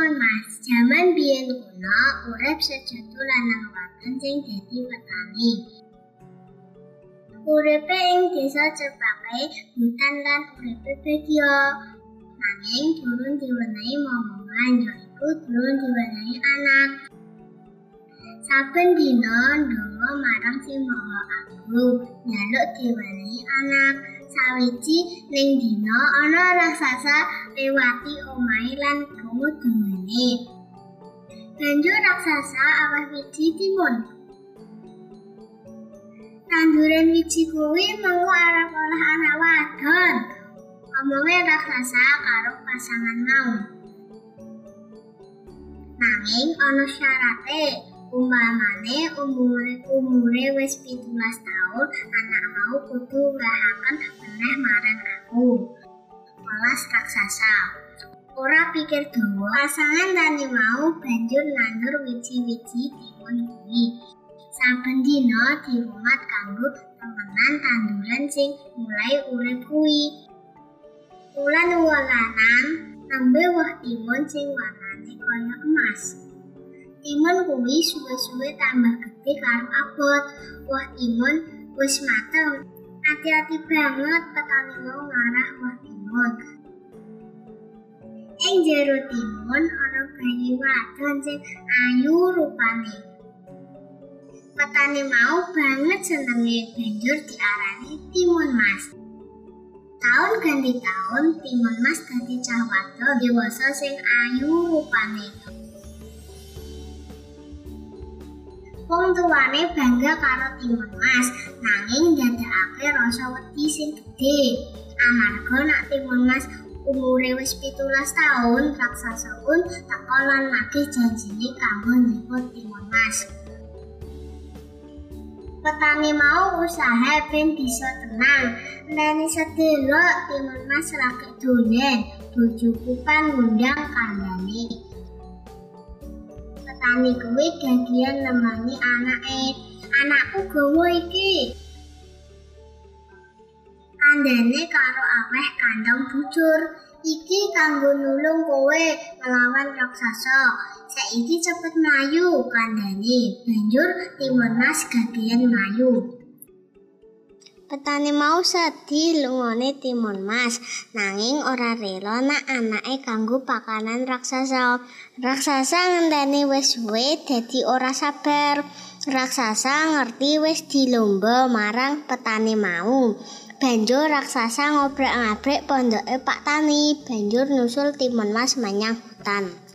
Timun Mas, jaman biyen kuna urip sejodo lanang wadon sing dadi petani. Uripe ing desa cepake hutan lan uripe bedya. Nanging durung diwenehi momongan yaiku durung diwenehi anak. Saben dina ndonga marang Sing Maha Agung njaluk diwenehi anak. Sawiji ning dina ana raksasa liwati omahe lan krungu dungane. Banjur raksasa aweh wiji timun. Tanduran wiji kuwi mengko arep olah anak wadon. Omonge raksasa karo pasangan mau. Nanging ana syarate, umpamane umure umure wis 17 taun, anak mau kudu wahaken meneh marang aku. Welas raksasa. Ora pikir dawa, pasangan tani mau banjur nandur wiji-wiji timun kuwi. Saben dina dirumat kanggo temenan tanduran sing mulai urip kuwi. Wulan wulanan nembe woh timun sing warnane kaya emas. Timun kuwi suwe-suwe tambah gede karo abot. Woh timun wis mateng. Hati-hati banget petani mau ngarah woh timun. Ing jero timun ana bayi wadon sing ayu rupane. Petani mau banget senenge banjur diarani timun mas. Tahun ganti tahun, timun mas dadi cah wadon dewasa sing ayu rupane. Wong tuwane bangga karo timun mas, nanging ndadekake rasa wedi sing gedhe. Amarga nak timun mas umure wis 17 tahun, raksasa pun teko lan nagih janjine kanggo njemput timun mas. Petani mau usaha ben bisa tenang. Nani sedelok timun mas lagi dolen, bojoku pan ngundang kandhane. Petani kuwi dadian nemani anake. Anakku gowo iki. Kandhane karo aweh kandang bujur. Iki kanggo nulung kowe nglawan raksasa. Saiki cepet mlayu kandhane. Banjur timun mas gadean mlayu. Petani mau sedih lungone timun mas, nanging ora rela nak anake kanggo pakanan raksasa. Raksasa ngenteni wis suwe dadi ora sabar. Raksasa ngerti wis dilomba marang petani mau. Banjur raksasa ngobrak-ngabrik pondoke Pak Tani, banjur nusul timun mas menyang hutan.